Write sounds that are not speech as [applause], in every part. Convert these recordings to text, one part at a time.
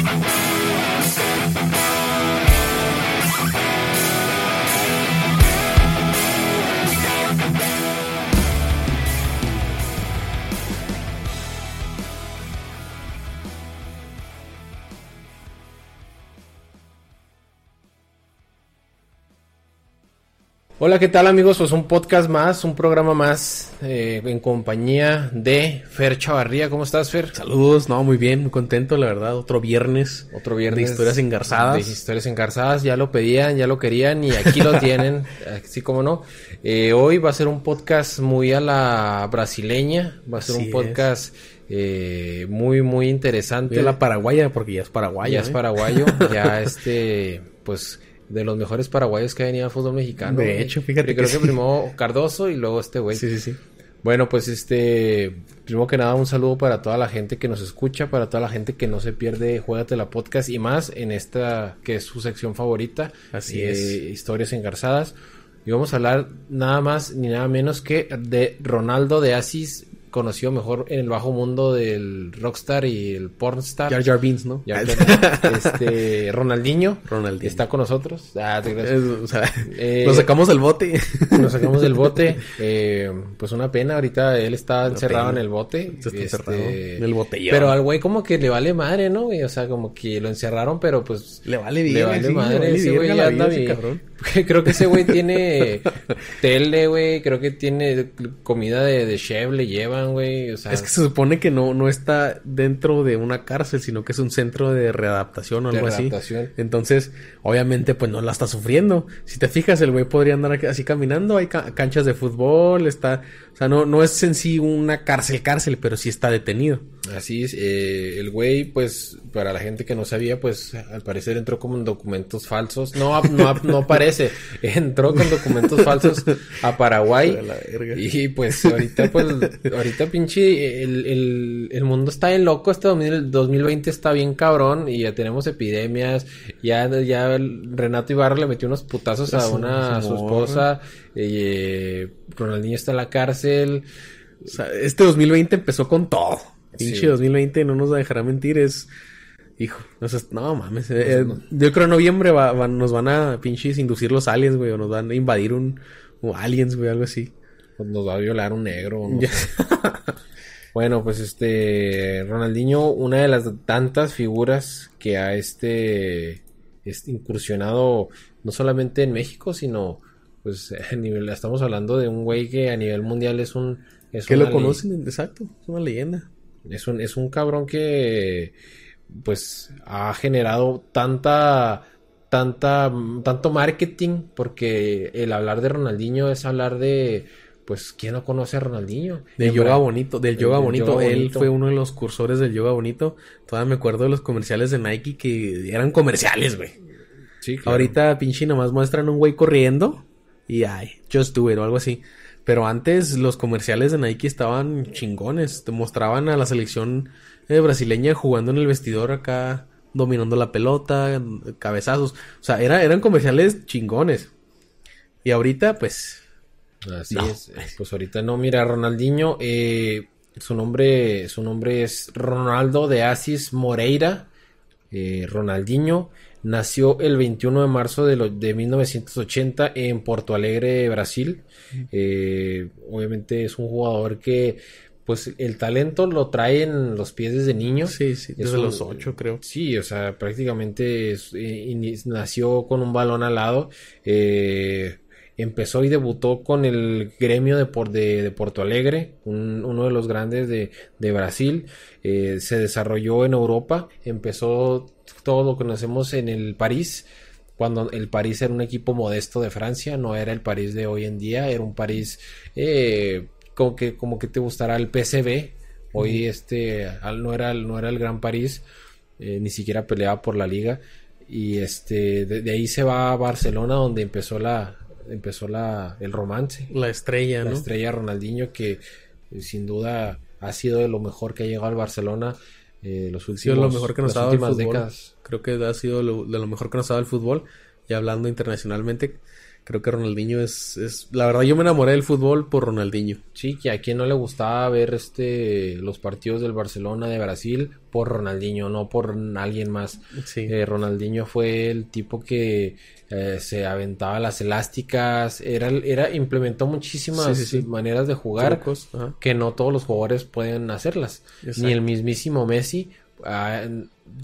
Thank you. Hola, ¿qué tal amigos? Pues un podcast más, un programa más eh, en compañía de Fer Chavarría. ¿Cómo estás, Fer? Saludos, no, muy bien, muy contento, la verdad. Otro viernes. Otro viernes. De historias engarzadas. De historias engarzadas, ya lo pedían, ya lo querían y aquí lo [laughs] tienen, así como no. Eh, hoy va a ser un podcast muy a la brasileña, va a ser un podcast... Eh, muy muy interesante. Muy a la paraguaya, porque ya es paraguayo. Ya es paraguayo, ya [laughs] este, pues de los mejores paraguayos que ha venido al fútbol mexicano. De hecho, fíjate creo que, primero Cardoso y luego este güey. Sí, sí, sí. Bueno, pues este, primero que nada un saludo para toda la gente que nos escucha, para toda la gente que no se pierde Juégate la podcast y más en esta que es su sección favorita. Así eh, es. Historias engarzadas. Y vamos a hablar nada más ni nada menos que de Ronaldo de Asis conocido mejor en el bajo mundo del rockstar y el pornstar. Jar Jar Beans, ¿no? Jar Jar, este, [laughs] Ronaldinho, Ronaldinho. está con nosotros. Ah, te es, o sea, eh, lo sacamos del bote. [laughs] Lo sacamos del bote. [laughs] Eh, pues una pena, ahorita él está encerrado en el bote. Está este, encerrado en el botellón. Pero al güey como que le vale madre, ¿no? O sea, como que lo encerraron, pero pues... Le vale bien. Le vale sí, madre. Le vale ese güey anda bien. Creo que ese güey tiene tele, güey. Creo que tiene comida de, de chef, le llevan, güey. O sea, es que se supone que no, no está dentro de una cárcel, sino que es un centro de readaptación o algo así. Entonces, obviamente, pues no la está sufriendo. Si te fijas, el güey podría andar así caminando. Hay ca canchas de fútbol, está. O sea, no, no es en sí una cárcel, cárcel, pero sí está detenido. Así es. Eh, el güey, pues, para la gente que no sabía, pues, al parecer entró como en documentos falsos. No, no, no parece. [laughs] Entró con documentos falsos a Paraguay. Y pues, ahorita, pues, ahorita pinche, el, el, el mundo está en loco. Este 2020 está bien cabrón y ya tenemos epidemias. Ya, ya Renato Ibarra le metió unos putazos a una, a su esposa. Eh, Ronaldinho está en la cárcel. O sea, este 2020 empezó con todo. Pinche sí. 2020 no nos dejará mentir, es... Hijo, no, mames. Eh, yo creo en noviembre va, va, nos van a pinches inducir los aliens, güey, o nos van a invadir un, un aliens, güey, algo así. Pues nos va a violar un negro. No [laughs] bueno, pues este Ronaldinho, una de las tantas figuras que ha este, este incursionado no solamente en México, sino pues [laughs] a nivel, estamos hablando de un güey que a nivel mundial es un es que lo conocen, exacto, es una leyenda. Es un, es un cabrón que pues ha generado tanta tanta tanto marketing porque el hablar de Ronaldinho es hablar de pues quién no conoce a Ronaldinho del yoga bonito del yoga, bonito. yoga bonito él fue uno de los cursores del yoga bonito todavía me acuerdo de los comerciales de Nike que eran comerciales güey sí, claro. ahorita pinche nomás muestran un güey corriendo y ay just do it o algo así pero antes los comerciales de Nike estaban chingones te mostraban a la selección eh, brasileña jugando en el vestidor acá dominando la pelota, cabezazos. O sea, era, eran comerciales chingones. Y ahorita, pues. Así no. es. Pues ahorita no, mira, Ronaldinho, eh, su nombre, su nombre es Ronaldo de Asis Moreira. Eh, Ronaldinho nació el 21 de marzo de, lo, de 1980 en Porto Alegre, Brasil. Eh, obviamente es un jugador que pues el talento lo trae en los pies desde niño. Sí, sí, desde los ocho creo. Sí, o sea, prácticamente es, eh, nació con un balón al lado. Eh, empezó y debutó con el gremio de, por, de, de Porto Alegre, un, uno de los grandes de, de Brasil. Eh, se desarrolló en Europa, empezó todo lo que conocemos en el París cuando el París era un equipo modesto de Francia, no era el París de hoy en día, era un París eh, como que, como que te gustará el PCB. Hoy mm. este no era, no era el Gran París, eh, ni siquiera peleaba por la liga. Y este de, de, ahí se va a Barcelona donde empezó la empezó la el romance. La estrella, la ¿no? estrella Ronaldinho que eh, sin duda ha sido de lo mejor que ha llegado al Barcelona eh, los últimos, sí, lo mejor que nos ha dado el fútbol. décadas. Creo que ha sido lo, de lo mejor que nos ha dado el fútbol. Y hablando internacionalmente, Creo que Ronaldinho es, es... La verdad yo me enamoré del fútbol por Ronaldinho. Sí, que a quien no le gustaba ver este los partidos del Barcelona de Brasil por Ronaldinho, no por alguien más. Sí. Eh, Ronaldinho fue el tipo que eh, se aventaba las elásticas, era, era implementó muchísimas Sí, sí, sí. maneras de jugar Trucos, que no todos los jugadores pueden hacerlas. Exacto. Ni el mismísimo Messi ha,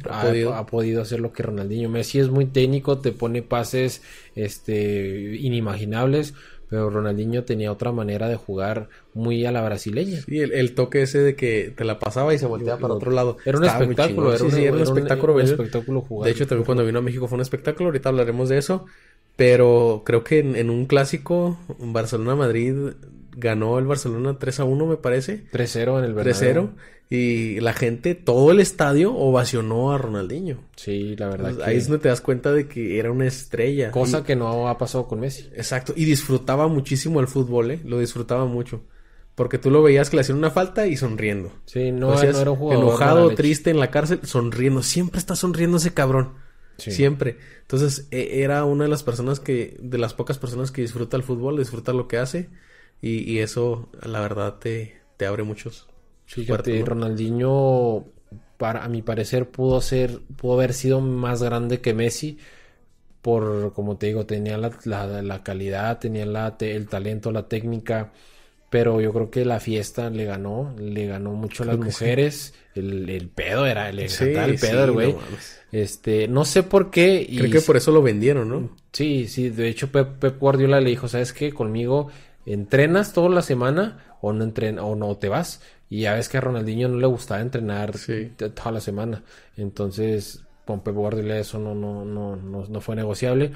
Ha podido. ha podido hacer lo que Ronaldinho. Messi es muy técnico, te pone pases este, inimaginables, pero Ronaldinho tenía otra manera de jugar muy a la brasileña. Sí, el, el toque ese de que te la pasaba y se volteaba para otro lado. Era un Estaba espectáculo, era, Sí, un, sí, era un era un- espectáculo. un ver. espectáculo jugar. De hecho, también cuando vino a México fue un espectáculo. Ahorita hablaremos de eso. Pero creo que en, en un clásico, Barcelona-Madrid ganó el Barcelona 3 a 1, me parece. 3-0 en el Bernabéu. 3-0. Y la gente, todo el estadio ovacionó a Ronaldinho. Sí, la verdad. Entonces, que- Ahí es donde te das cuenta de que era una estrella. Cosa Y- que no ha pasado con Messi. Exacto. Y disfrutaba muchísimo el fútbol, ¿eh? Lo disfrutaba mucho. Porque tú lo veías que le hacían una falta y sonriendo. Sí, no, no era un jugador. enojado, triste en la cárcel, sonriendo. Siempre está sonriendo ese cabrón. Sí. Siempre. Entonces, e- era una de las personas que, de las pocas personas que disfruta el fútbol, disfruta lo que hace. Y, y eso, la verdad, te, te abre muchos. Fíjate. Ronaldinho, para, a mi parecer, pudo ser, pudo haber sido más grande que Messi. Por, como te digo, tenía la, la- la calidad, tenía la, el talento, la técnica. Pero yo creo que la fiesta le ganó, le ganó mucho a las sí. mujeres. El, el pedo era, le Sí, el pedo, güey. no este, no sé por qué. y Creo que por eso lo vendieron, ¿no? Sí, sí, de hecho Pep, Pep Guardiola le dijo, ¿sabes qué? Conmigo entrenas toda la semana o no entren o no te vas. Y ya ves que a Ronaldinho no le gustaba entrenar Sí. toda la semana. Entonces, con Pep Guardiola eso no, no, no, no, no fue negociable.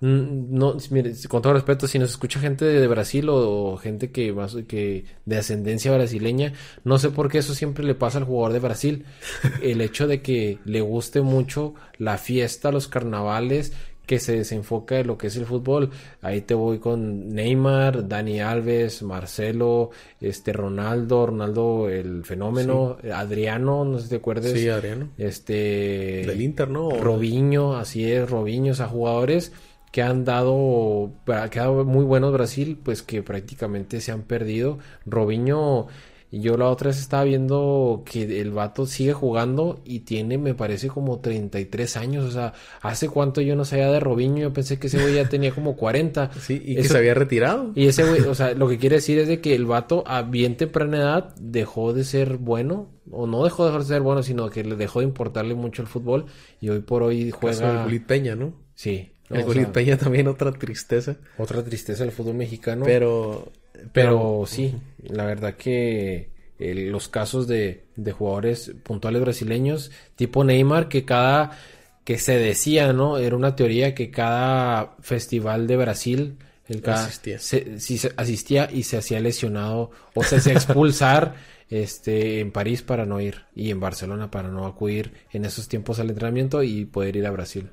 Mm, No, mire, con todo respeto, si nos escucha gente de Brasil o, o gente que más que de ascendencia brasileña, no sé por qué eso siempre le pasa al jugador de Brasil. [laughs] El hecho de que le guste mucho la fiesta, los carnavales, que se desenfoca de lo que es el fútbol. Ahí te voy con Neymar, Dani Alves, Marcelo, este Ronaldo, Ronaldo el fenómeno, Adriano, no sé si te acuerdas. Sí, Adriano. Este Del Inter, ¿no? Robinho, así es, Robinho, o sea, jugadores que han dado, que ha dado muy buenos Brasil, pues que prácticamente se han perdido. Robinho, y yo la otra vez estaba viendo que el vato sigue jugando y tiene, me parece, como 33 años, o sea, hace cuánto yo no sabía de Robinho, yo pensé que ese güey ya [laughs] tenía como 40. Sí, y que se había retirado. y ese güey, o sea, [laughs] lo que quiere decir es de que el vato a bien temprana edad dejó de ser bueno, o no dejó de ser bueno, sino que le dejó de importarle mucho el fútbol y hoy por hoy juega... Gulit Peña, ¿no? Sí. ¿no? el O Gulit sea, Peña también otra tristeza. otra tristeza del fútbol mexicano. Pero, Pero sí, la verdad que eh, los casos de, de jugadores puntuales brasileños, tipo Neymar, que cada que se decía, ¿no? Era una teoría que cada festival de Brasil, el cada, Asistía. se- se asistía y se hacía lesionado o se hacía expulsar [laughs] este en París para no ir y en Barcelona para no acudir en esos tiempos al entrenamiento y poder ir a Brasil.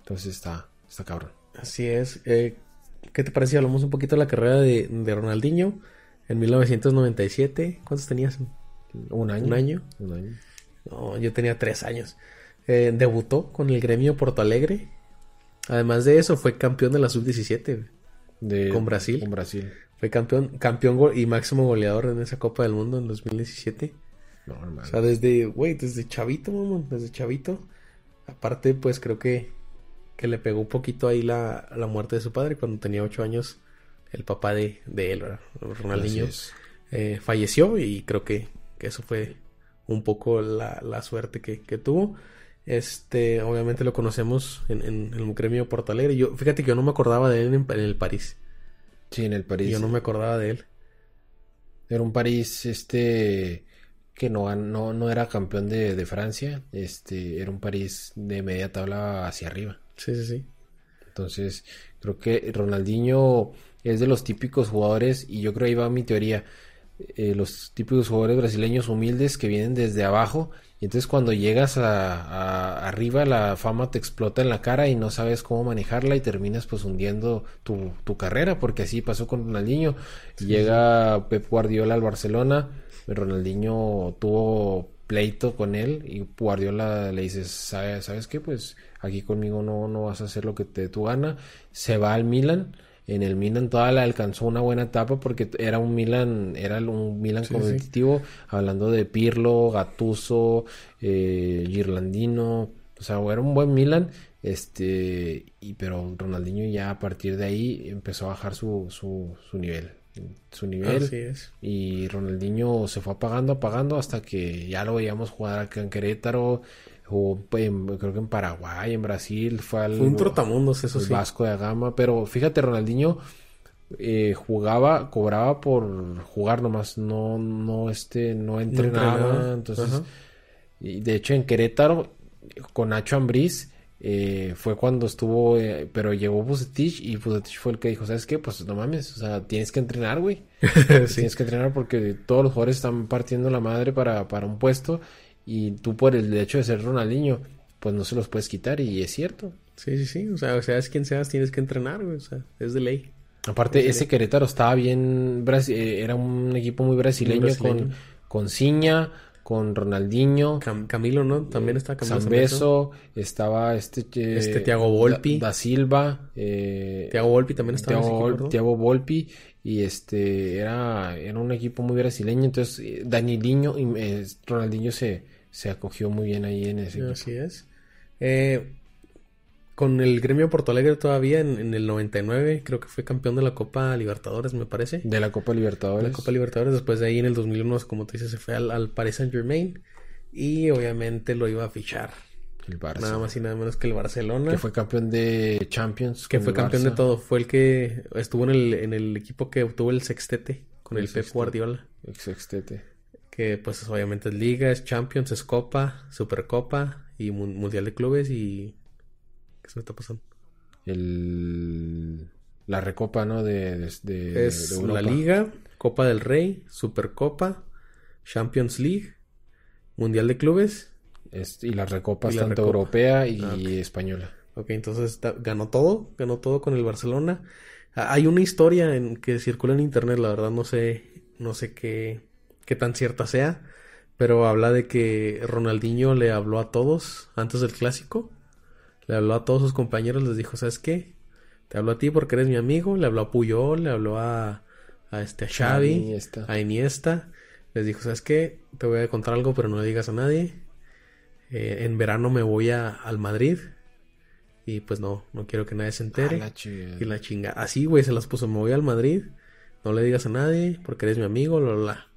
Entonces está, está cabrón. Así es. Eh, ¿Qué te parece? Hablamos un poquito de la carrera de, de Ronaldinho en 1997. ¿Cuántos tenías? Un año. ¿Un año? Un año. No, yo tenía tres años. Eh, debutó con el gremio Porto Alegre. Además de eso, fue campeón de la sub-17. De, Con Brasil. Con Brasil. Fue campeón, campeón y máximo goleador en esa Copa del Mundo en 2017. No, hermano. O sea, desde, güey, desde chavito, mamón, desde chavito. Aparte, pues creo que, que le pegó un poquito ahí la, la muerte de su padre cuando tenía ocho años. El papá de, de él. Ronaldinho, eh, falleció y creo que, que eso fue un poco la, la suerte que, que tuvo. Este, obviamente lo conocemos en, en el gremio Porto Alegre. Yo, fíjate que yo no me acordaba de él en, en el París. Sí, en el París. Yo no me acordaba de él. Era un París, este, que no, no, no era campeón de, de Francia. Este, era un París de media tabla hacia arriba. Sí, sí, sí. Entonces, creo que Ronaldinho es de los típicos jugadores, y yo creo ahí va mi teoría, eh, los típicos jugadores brasileños humildes que vienen desde abajo, y entonces cuando llegas a, a- arriba la fama te explota en la cara y no sabes cómo manejarla y terminas pues hundiendo tu, tu carrera, porque así pasó con Ronaldinho. Llega Pep Guardiola al Barcelona, Ronaldinho tuvo pleito con él y Guardiola le dice, ¿sabes, ¿sabes qué? Pues aquí conmigo no, no vas a hacer lo que te dé tu gana. Se va al Milan, en el Milan todavía alcanzó una buena etapa porque era un Milan, era un Milan competitivo, hablando de Pirlo, Gattuso, eh, Girlandino, o sea, era un buen Milan, este, y pero Ronaldinho ya a partir de ahí empezó a bajar su, su, su nivel su nivel. Y Ronaldinho se fue apagando, apagando hasta que ya lo veíamos jugar acá en Querétaro. Jugó creo que en Paraguay, en Brasil. Fue, al, un trotamundos, eso sí. Vasco de Gama. Pero fíjate, Ronaldinho eh, jugaba, cobraba por jugar nomás. No, no, este, no entrenaba. entonces, y de hecho en Querétaro, con Nacho Ambriz eh, fue cuando estuvo, eh, pero llegó Bucetich y Bucetich fue el que dijo, ¿sabes qué? Pues no mames, o sea, tienes que entrenar, güey. [laughs] Tienes que entrenar porque todos los jugadores están partiendo la madre para, para un puesto y tú por el hecho de ser Ronaldinho, pues no se los puedes quitar y es cierto. Sí, sí, sí, o sea, seas quien seas, tienes que entrenar, güey, o sea, es de ley. Aparte, ese Querétaro estaba bien, eh, era un equipo muy brasileño, con, con Ciña, con Ronaldinho. Camilo, ¿no? También está Camilo Zambeso. Estaba este... este Tiago Volpi. Da, Silva. Eh, Tiago Volpi también estaba. Tiago, Volpi. Y este... Era, era un equipo muy brasileño. Entonces, eh, Danilinho y eh, Ronaldinho se, se acogió muy bien ahí en ese equipo. Así es. Con el gremio Porto Alegre todavía en, el 99, creo que fue campeón de la Copa Libertadores, me parece. De la Copa Libertadores. la Copa Libertadores, después de ahí en el 2001, como te dices, se fue al, Paris Saint Germain y obviamente lo iba a fichar. El Barça. Nada más y nada menos que el Barcelona. Que fue campeón de Champions. Que fue campeón de todo. Fue el que estuvo en el, en el equipo que obtuvo el sextete con el, Pep Guardiola. El sextete. Que pues obviamente es Liga, es Champions, es Copa, Supercopa y Mundial de Clubes y ¿Qué se me está pasando? El... La recopa, ¿no? De, es la Liga, Copa del Rey, Supercopa, Champions League, Mundial de Clubes. y las recopas tanto europea y ah, española. Ok, entonces ganó todo, ganó todo con el Barcelona. Ah, hay una historia en, que circula en internet, la verdad no sé, no sé qué, qué tan cierta sea, pero habla de que Ronaldinho le habló a todos antes del clásico le habló a todos sus compañeros, les dijo, ¿sabes qué? Te hablo a ti porque eres mi amigo, le habló a Puyol, le habló a, a este a Xavi, a Iniesta. Les dijo, ¿sabes qué? Te voy a contar algo, pero no le digas a nadie. Eh, en verano me voy a, al Madrid. Y pues no, no quiero que nadie se entere. y la chinga. Así, güey, se las puso, me voy al Madrid. No le digas a nadie porque eres mi amigo, la, la.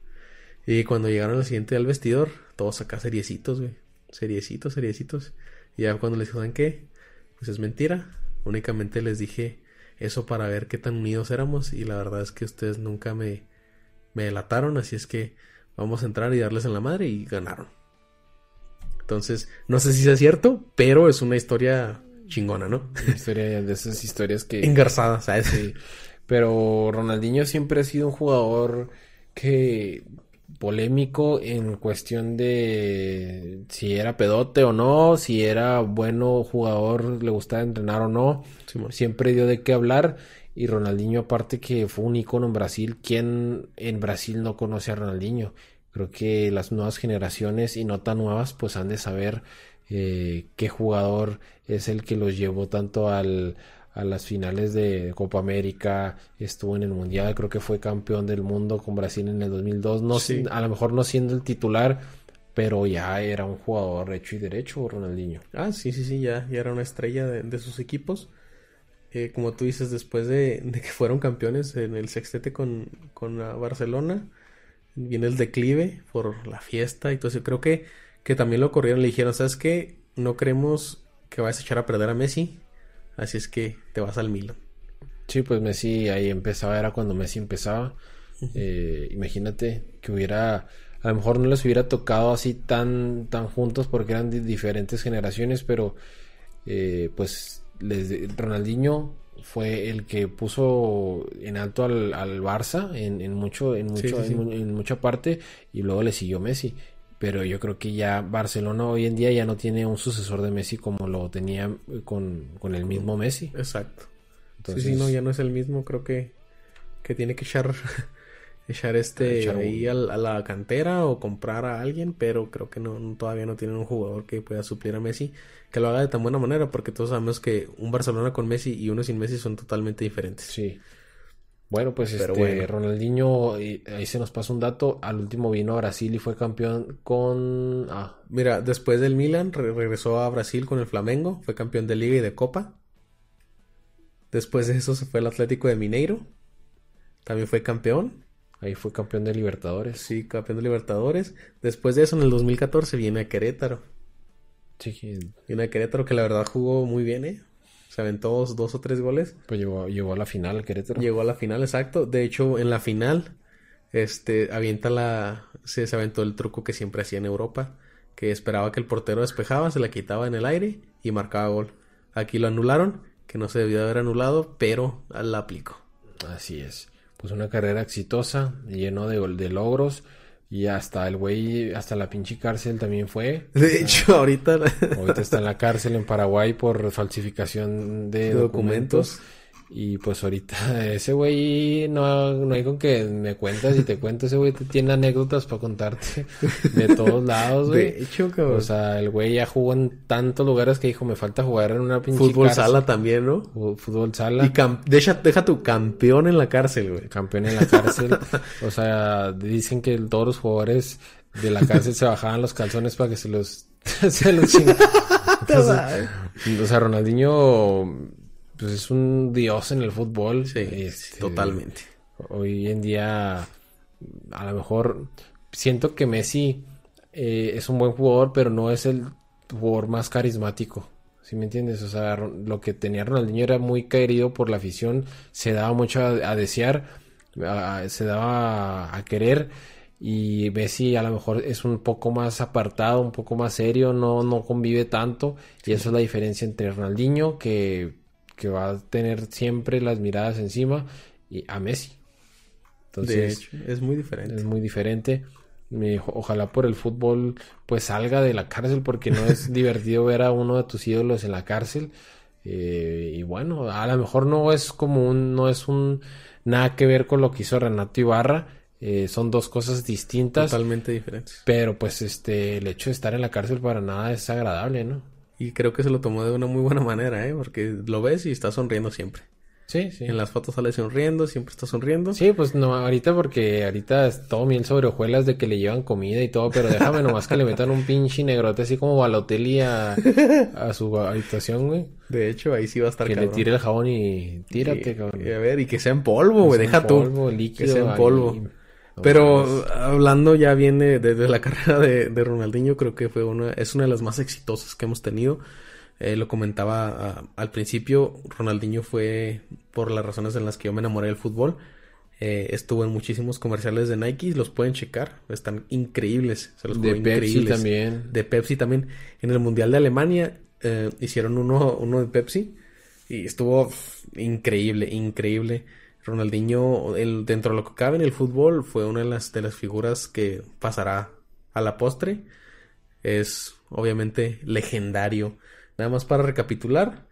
Y cuando llegaron al siguiente al vestidor, todos acá seriecitos, güey. Seriecitos, seriecitos. Y ya cuando les dijo, ¿saben qué? Pues es mentira. Únicamente les dije eso para ver qué tan unidos éramos. Y la verdad es que ustedes nunca me, me delataron. Así es que vamos a entrar y darles en la madre. Y ganaron. Entonces, no sé si sea cierto, pero es una historia chingona, ¿no? historia de esas historias que... Engarzada, ¿sabes? Sí. Pero Ronaldinho siempre ha sido un jugador que polémico en cuestión de si era pedote o no, si era bueno jugador, le gustaba entrenar o no. Siempre dio de qué hablar. Y Ronaldinho, aparte que fue un icono en Brasil, ¿quién en Brasil no conoce a Ronaldinho? Creo que las nuevas generaciones y no tan nuevas, pues han de saber eh, qué jugador es el que los llevó tanto al, a las finales de Copa América, estuvo en el Mundial, creo que fue campeón del mundo con Brasil en el 2002, no, a lo mejor no siendo el titular, pero ya era un jugador hecho y derecho, Ronaldinho. Ah, sí, sí, sí, ya, ya era una estrella de, sus equipos. Eh, como tú dices, después de, que fueron campeones en el sextete con, con Barcelona, viene el declive por la fiesta y todo eso. Creo que, que también lo corrieron, le dijeron, ¿sabes qué? No queremos que vayas a echar a perder a Messi Así es que te vas al Milan. Sí, pues Messi ahí empezaba, era cuando Messi empezaba. Eh, imagínate que hubiera, a lo mejor no les hubiera tocado así tan, tan juntos porque eran de diferentes generaciones, pero eh, pues les, Ronaldinho fue el que puso en alto al, al Barça en, en mucho, en mucho, en, mucha parte y luego le siguió Messi pero yo creo que ya Barcelona hoy en día ya no tiene un sucesor de Messi como lo tenía con, el mismo Messi. Exacto. Entonces... Sí, sí, no, ya no es el mismo, creo que, que tiene que echar [laughs] echar este Echar un- ahí al- a, la cantera o comprar a alguien, pero creo que no, no- todavía no tienen un jugador que pueda suplir a Messi, que lo haga de tan buena manera, porque todos sabemos que un Barcelona con Messi y uno sin Messi son totalmente diferentes. Sí. Bueno, pues Pero este bueno. Ronaldinho, ahí se nos pasa un dato, al último vino a Brasil y fue campeón con... Ah, Mira, después del Milan re- regresó a Brasil con el Flamengo, fue campeón de Liga y de Copa. Después de eso se fue al Atlético de Mineiro, también fue campeón. ahí fue campeón de Libertadores. Sí, campeón de Libertadores. Después de eso, en el 2014, viene a Querétaro. Sí, Viene a Querétaro que la verdad jugó muy bien, ¿eh? Se aventó dos, dos o tres goles. pues llegó, llegó a la final al Querétaro. Llegó a la final, exacto. De hecho, en la final, este, avienta la... Se, se aventó el truco que siempre hacía en Europa. Que esperaba que el portero despejaba, se la quitaba en el aire y marcaba gol. Aquí lo anularon, que no se debió de haber anulado, pero la aplicó. Así es. Pues una carrera exitosa, lleno de, de logros. Y hasta el güey, hasta la pinche cárcel también fue. De hecho, ahorita... Ahorita está en la cárcel en Paraguay por falsificación de, [laughs] De documentos. documentos. Y pues ahorita [laughs] ese güey no, no hay con que me cuentas y te cuento, ese güey te tiene anécdotas para contarte [laughs] de todos lados, güey. De hecho, cabrón. O sea, el güey ya jugó en tantos lugares que dijo, me falta jugar en una pinche Fútbol cárcel". sala también, ¿no? Fútbol sala. Y cam- deja, deja tu campeón en la cárcel, güey. campeón en la cárcel. [laughs] o sea, dicen que todos los jugadores de la cárcel se bajaban los calzones para que se los, se los. Entonces, o sea, Ronaldinho pues es un dios en el fútbol. Sí, Este, totalmente. Hoy en día, a lo mejor siento que Messi eh, es un buen jugador, pero no es el jugador más carismático. ¿Sí me entiendes? O sea, lo que tenía Ronaldinho era muy querido por la afición, se daba mucho a, a desear, a- se daba a querer. Y Messi a lo mejor es un poco más apartado, un poco más serio, no, no convive tanto. Y esa es la diferencia entre Ronaldinho, que, que va a tener siempre las miradas encima, y a Messi. Entonces, de hecho, es muy diferente. es muy diferente. Ojalá por el fútbol pues salga de la cárcel porque no es [laughs] divertido ver a uno de tus ídolos en la cárcel. Eh, y bueno, a lo mejor no es como un, no es un nada que ver con lo que hizo Renato Ibarra. Eh, son dos cosas distintas. Totalmente diferentes. Pero pues este, el hecho de estar en la cárcel para nada es agradable, ¿no? Y creo que se lo tomó de una muy buena manera, ¿eh? Porque lo ves y está sonriendo siempre. Sí, sí. En las fotos sale sonriendo, siempre está sonriendo. Sí, pues no, ahorita porque ahorita es todo miel sobre hojuelas de que le llevan comida y todo, pero déjame nomás que le metan un pinche negrote así como Balotelli a, a su habitación, güey. De hecho, ahí sí va a estar Que le tire el jabón y tírate, Y- cabrón. y a ver, y que sea en polvo, güey, deja tú. polvo, líquido, que sea en ahí. polvo. No Pero mames. hablando ya viene desde la [laughs] carrera de, de Ronaldinho, creo que fue una, es una de las más exitosas que hemos tenido. Eh, lo comentaba ah, al principio, Ronaldinho fue por las razones en las que yo me enamoré del fútbol. Eh, estuvo en muchísimos comerciales de Nike, los pueden checar, están increíbles. Se los de Pepsi increíbles. también. De Pepsi también. En el Mundial de Alemania eh, hicieron uno, uno de Pepsi y estuvo increíble, increíble. Ronaldinho, el, dentro de lo que cabe en el fútbol, fue una de las, de las figuras que pasará a la postre. Es obviamente legendario. Nada más para recapitular,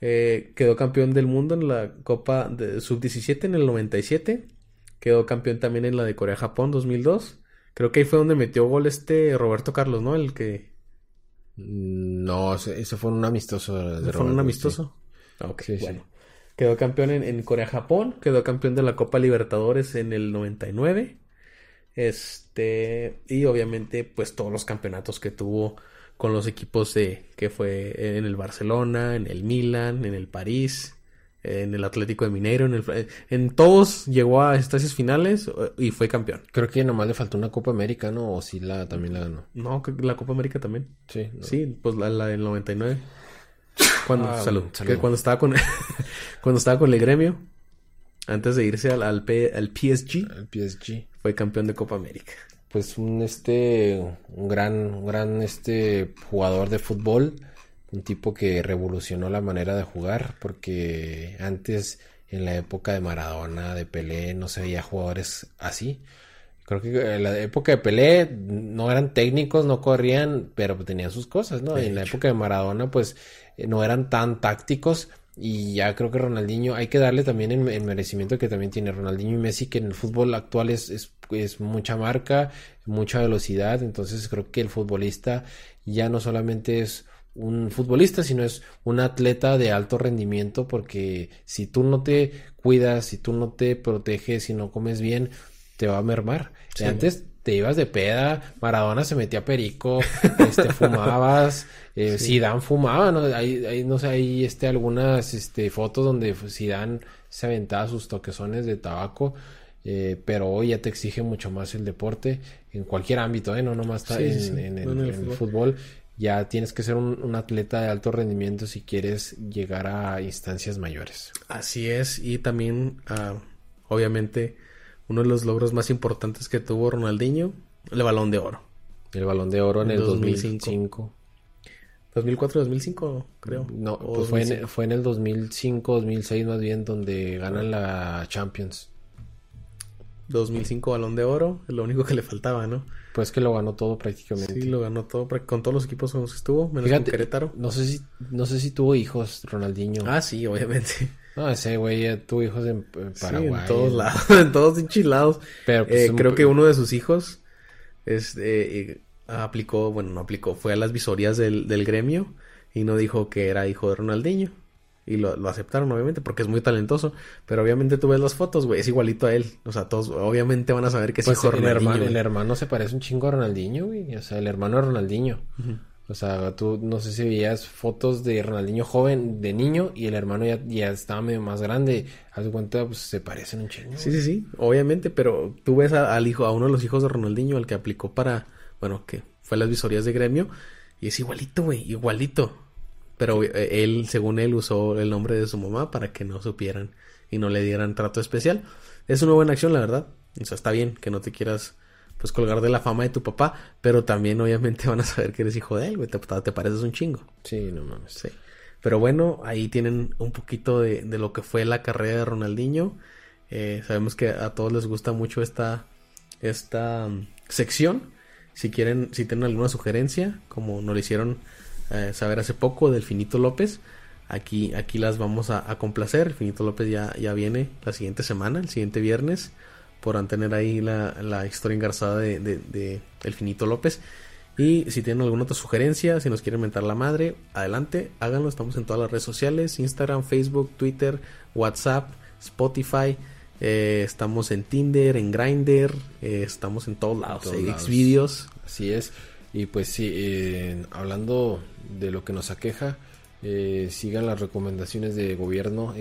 eh, quedó campeón del mundo en la Copa de Sub-17 en el 97. Quedó campeón también en la de Corea-Japón 2002. Creo que ahí fue donde metió gol este Roberto Carlos, ¿no? El que No, ese, fue un amistoso. de fue un amistoso. Ok, Sí, sí. Quedó campeón en, en Corea-Japón. Quedó campeón de la Copa Libertadores en el 99. Este, y obviamente, pues todos los campeonatos que tuvo con los equipos de que fue en el Barcelona, en el Milan, en el París, en el Atlético de Mineiro, en el en todos llegó a estancias finales eh, y fue campeón. Creo que nomás le faltó una Copa América, ¿no? O sí la, también la ganó. No, la Copa América también. Sí. ¿no? Sí, pues la, la del 99. Cuando, Ah, salud. salud. Que cuando estaba con [laughs] cuando estaba con el gremio, antes de irse al, al, P- al PSG. fue campeón de Copa América. pues un este un gran un gran este jugador de fútbol un tipo que revolucionó la manera de jugar porque antes en la época de Maradona de Pelé no se veía jugadores así creo que en la época de Pelé no eran técnicos no corrían pero tenían sus cosas no en la época de Maradona pues eh, no eran tan tácticos Y ya creo que Ronaldinho, hay que darle también el, merecimiento que también tiene Ronaldinho y Messi, que en el fútbol actual es, es, es, mucha marca, mucha velocidad. Entonces creo que el futbolista ya no solamente es un futbolista, sino es un atleta de alto rendimiento, porque si tú no te cuidas, si tú no te proteges, si no comes bien, te va a mermar. Antes te ibas de peda, Maradona se metía perico, [laughs] este, fumabas, eh, Zidane fumaba, ¿no? Hay, no sé, hay este, algunas este, fotos donde Zidane se aventaba sus toquezones de tabaco, eh, pero hoy ya te exige mucho más el deporte, en cualquier ámbito, ¿eh? No nomás está en, el, fútbol. Ya tienes que ser un, atleta de alto rendimiento si quieres llegar a instancias mayores. Así es, y también, ah, obviamente, uno de los logros más importantes que tuvo Ronaldinho, el balón de oro. El balón de oro en, el 2005. 2004-2005, creo. No, pues fue en, fue en el 2005-2006 más bien donde ganan la Champions. 2005 balón de oro, es lo único que le faltaba, ¿no? Pues que lo ganó todo prácticamente. Sí, lo ganó todo con todos los equipos con los que estuvo, menos con Querétaro. No sé si no sé si tuvo hijos Ronaldinho. Ah, sí, obviamente. No, ese güey tuvo hijos en, Paraguay. en todos lados, [laughs] en todos enchilados. Pero pues, eh, creo que uno de sus hijos este, aplicó, bueno, no aplicó, fue a las visorías del, del gremio y no dijo que era hijo de Ronaldinho. Y lo, lo, aceptaron, obviamente, porque es muy talentoso. Pero obviamente tú ves las fotos, güey, es igualito a él. O sea, todos obviamente van a saber que es pues hijo de Ronaldinho. Hermano, el hermano se parece un chingo a Ronaldinho, güey. O sea, el hermano de Ronaldinho. O sea, tú no sé si veías fotos de Ronaldinho joven, de niño, y el hermano ya, ya estaba medio más grande. Haz cuenta, pues se parecen un chingo. Sí, sí, sí, obviamente, pero tú ves al hijo, a uno de los hijos de Ronaldinho, el que aplicó para, bueno, que fue las visorías de gremio, y es igualito, güey, igualito. Pero eh, él, según él, usó el nombre de su mamá para que no supieran y no le dieran trato especial. Es una buena acción, la verdad. O sea, está bien que no te quieras pues colgar de la fama de tu papá, pero también obviamente [laughs] van a saber que eres hijo de él, güey, te, te, pareces un chingo. Sí, no mames. Sí. Pero bueno, ahí tienen un poquito de, de lo que fue la carrera de Ronaldinho. Eh, sabemos que a todos les gusta mucho esta, esta um, sección. Si quieren, si tienen alguna sugerencia, como nos lo hicieron eh, saber hace poco del Finito López, aquí, aquí las vamos a, a complacer. El Finito López ya, ya viene la siguiente semana, el siguiente viernes por tener ahí la, la historia engarzada de, de, El Finito López. Y si tienen alguna otra sugerencia, si nos quieren mentar la madre, adelante, háganlo. Estamos en todas las redes sociales: Instagram, Facebook, Twitter, WhatsApp, Spotify. Eh, estamos en Tinder, en Grindr, eh, estamos en todos lados, en Xvideos. Así es. Y pues sí, eh, hablando de lo que nos aqueja, sigan las recomendaciones de gobierno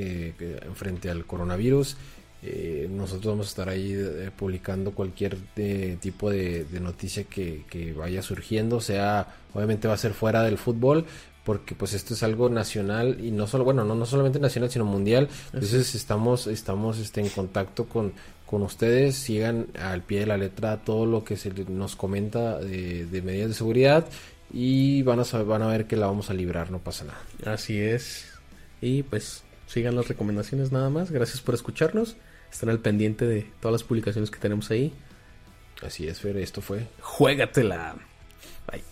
frente al coronavirus eh, nosotros vamos a estar ahí eh, publicando cualquier eh, tipo de, noticia que, vaya surgiendo, sea, obviamente va a ser fuera del fútbol, porque pues esto es algo nacional y no solo, bueno, no, no solamente nacional, sino mundial. Entonces estamos, estamos este, en contacto con, con ustedes, sigan al pie de la letra todo lo que se nos comenta de, de medidas de seguridad y van a, saber, van a ver que la vamos a librar, no pasa nada. Así es. Y pues sigan las recomendaciones nada más. Gracias por escucharnos estén al pendiente de todas las publicaciones que tenemos ahí. Así es, Fer, esto fue. Juégatela. Bye.